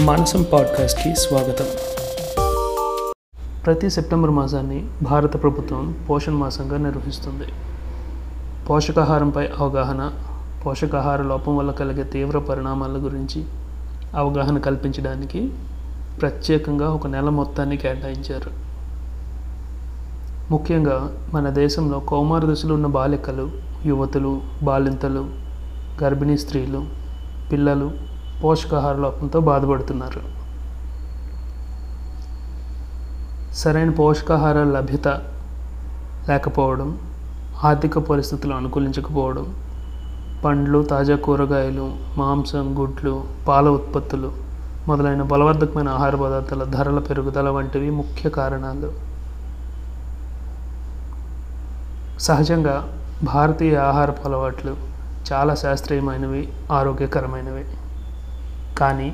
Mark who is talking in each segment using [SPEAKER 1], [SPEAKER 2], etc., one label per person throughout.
[SPEAKER 1] మానసం పాడ్కాస్ట్కి స్వాగతం. ప్రతి సెప్టెంబర్ మాసాన్ని భారత ప్రభుత్వం పోషణ్ మాసంగా నిర్వహిస్తుంది. పోషకాహారంపై అవగాహన పోషకాహార లోపం వల్ల కలిగే తీవ్ర పరిణామాల గురించి అవగాహన కల్పించడానికి ప్రత్యేకంగా ఒక నెల మొత్తాన్ని కేటాయించారు. ముఖ్యంగా మన దేశంలో కౌమార దశలో ఉన్న బాలికలు యువతులు బాలింతలు గర్భిణీ స్త్రీలు పిల్లలు పోషకాహార లోపంతో బాధపడుతున్నారు. సరైన పోషకాహార లభ్యత లేకపోవడం ఆర్థిక పరిస్థితులు అనుకూలించకపోవడం పండ్లు తాజా కూరగాయలు మాంసం గుడ్లు పాల ఉత్పత్తులు మొదలైన బలవర్ధకమైన ఆహార పదార్థాల ధరల పెరుగుదల వంటివి ముఖ్య కారణాలు. సహజంగా భారతీయ ఆహారపు అలవాట్లు చాలా శాస్త్రీయమైనవి ఆరోగ్యకరమైనవి. కానీ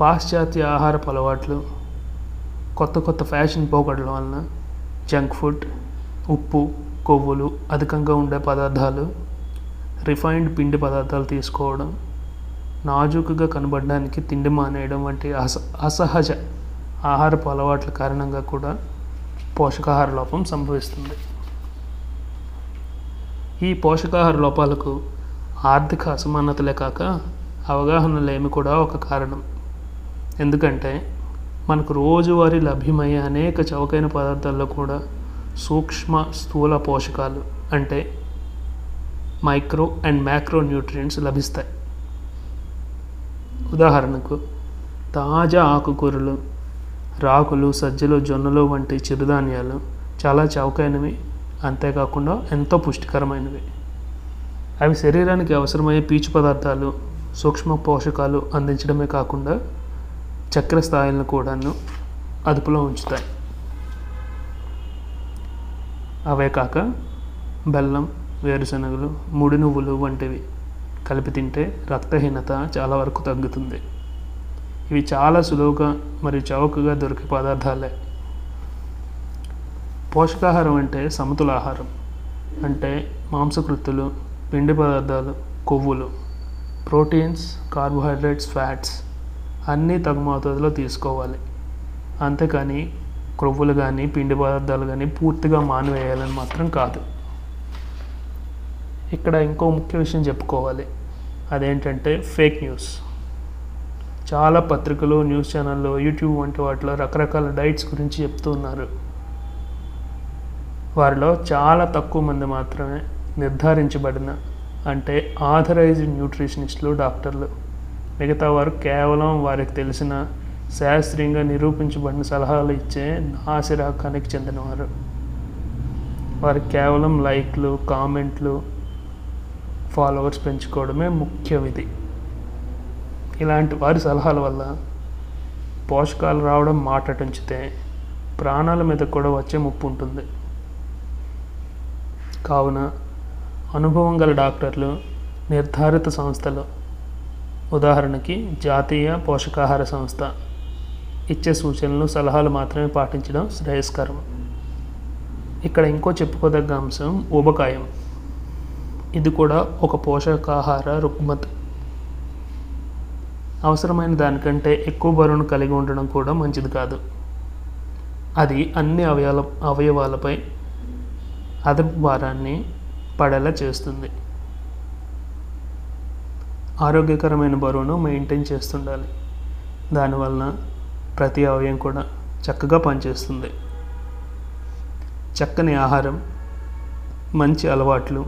[SPEAKER 1] పాశ్చాత్య ఆహారపు అలవాట్లు కొత్త కొత్త ఫ్యాషన్ పోకడల వలన జంక్ ఫుడ్ ఉప్పు కొవ్వులు అధికంగా ఉండే పదార్థాలు రిఫైన్డ్ పిండి పదార్థాలు తీసుకోవడం నాజూకుగా కనబడడానికి తిండి మానేయడం వంటి అస అసహజ ఆహారపు అలవాట్ల కారణంగా కూడా పోషకాహార లోపం సంభవిస్తుంది. ఈ పోషకాహార లోపాలకు ఆర్థిక అసమానతలే కాక అవగాహన లేమి కూడా ఒక కారణం. ఎందుకంటే మనకు రోజువారీ లభ్యమయ్యే అనేక చౌకైన పదార్థాల్లో కూడా సూక్ష్మ స్థూల పోషకాలు అంటే మైక్రో అండ్ మ్యాక్రో న్యూట్రియంట్స్ లభిస్తాయి. ఉదాహరణకు తాజా ఆకుకూరలు రాకులు సజ్జలు జొన్నలు వంటి చిరుధాన్యాలు చాలా చౌకైనవి అంతేకాకుండా ఎంతో పుష్టికరమైనవి. అవి శరీరానికి అవసరమయ్యే పీచు పదార్థాలు సూక్ష్మ పోషకాలు అందించడమే కాకుండా చక్కెర స్థాయిలను కూడాను అదుపులో ఉంచుతాయి. అవే కాక బెల్లం వేరుశనగలు ముడి నువ్వులు వంటివి కలిపి తింటే రక్తహీనత చాలా వరకు తగ్గుతుంది. ఇవి చాలా సులువుగా మరియు చౌకగా దొరికే పదార్థాలే. పోషకాహారం అంటే సమతుల ఆహారం అంటే మాంసకృత్తులు పిండి పదార్థాలు కొవ్వులు. ప్రోటీన్స్ కార్బోహైడ్రేట్స్ ఫ్యాట్స్ అన్నీ తగు మోతాదులో తీసుకోవాలి. అంతేకాని క్రొవ్వులు కానీ పిండి పదార్థాలు కానీ పూర్తిగా మానివేయాలని మాత్రం కాదు. ఇక్కడ ఇంకో ముఖ్య విషయం చెప్పుకోవాలి. అదేంటంటే ఫేక్ న్యూస్. చాలా పత్రికలు న్యూస్ ఛానళ్ళు యూట్యూబ్ వంటి వాటిలో రకరకాల డైట్స్ గురించి చెప్తూ ఉన్నారు. వారిలో చాలా తక్కువ మంది మాత్రమే నిర్ధారించబడిన అంటే ఆథరైజ్డ్ న్యూట్రిషనిస్టులు డాక్టర్లు. మిగతా వారు కేవలం వారికి తెలిసిన శాస్త్రీయంగా నిరూపించబడిన సలహాలు ఇచ్చే నాసిరకానికి చెందినవారు. వారు కేవలం లైక్లు కామెంట్లు ఫాలోవర్స్ పెంచుకోవడమే ముఖ్య విధి. ఇలాంటి వారి సలహాల వల్ల పోషకాలు రావడం మాటటుంచితే ప్రాణాల మీద కూడా వచ్చే ముప్పు ఉంటుంది. కావున అనుభవం గల డాక్టర్లు నిర్ధారిత సంస్థలు. ఉదాహరణకి జాతీయ పోషకాహార సంస్థ. ఇచ్చే సూచనలు సలహాలు మాత్రమే పాటించడం శ్రేయస్కరం. ఇక్కడ ఇంకో చెప్పుకోదగ్గ అంశం ఊబకాయం. ఇది కూడా ఒక పోషకాహార రుగ్మత. అవసరమైన దానికంటే ఎక్కువ బరువును కలిగి ఉండడం కూడా మంచిది కాదు. అది అన్ని అవయవాల అవయవాలపై అదపు భారాన్ని పడేలా చేస్తుంది. ఆరోగ్యకరమైన బరువును మెయింటైన్ చేస్తుండాలి. దానివలన ప్రతి అవయం కూడా చక్కగా పనిచేస్తుంది. చక్కని ఆహారం మంచి అలవాట్లు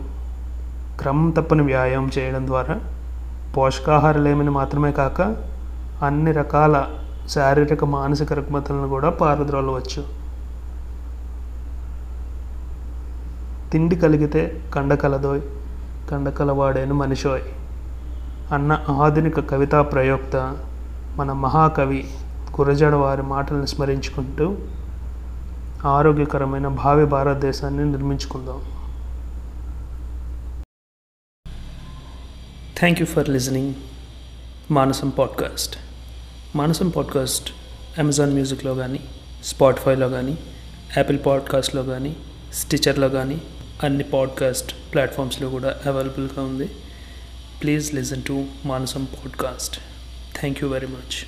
[SPEAKER 1] క్రమం తప్పని వ్యాయామం చేయడం ద్వారా పోషకాహారలేమని మాత్రమే కాక అన్ని రకాల శారీరక మానసిక రుగ్మతలను కూడా పారద్రోలవచ్చు. తిండి కలిగితే కండకలదోయ్ కండకలవాడేను మనిషోయ్. అన్న ఆధునిక కవితా ప్రయోక్త మన మహాకవి గురజాడ వారి మాటలను స్మరించుకుంటూ ఆరోగ్యకరమైన భావి భారతదేశాన్ని నిర్మించుకుందాం. Thank you for listening Manasam podcast Manasam podcast Amazon మ్యూజిక్లో కానీ స్పాటిఫైలో కానీ యాపిల్ పాడ్కాస్ట్లో కానీ స్టిచర్లో కానీ అన్ని పాడ్కాస్ట్ ప్లాట్ఫామ్స్లో కూడా అవైలబుల్గా ఉంది. Please listen to Manasam podcast. Thank you very much.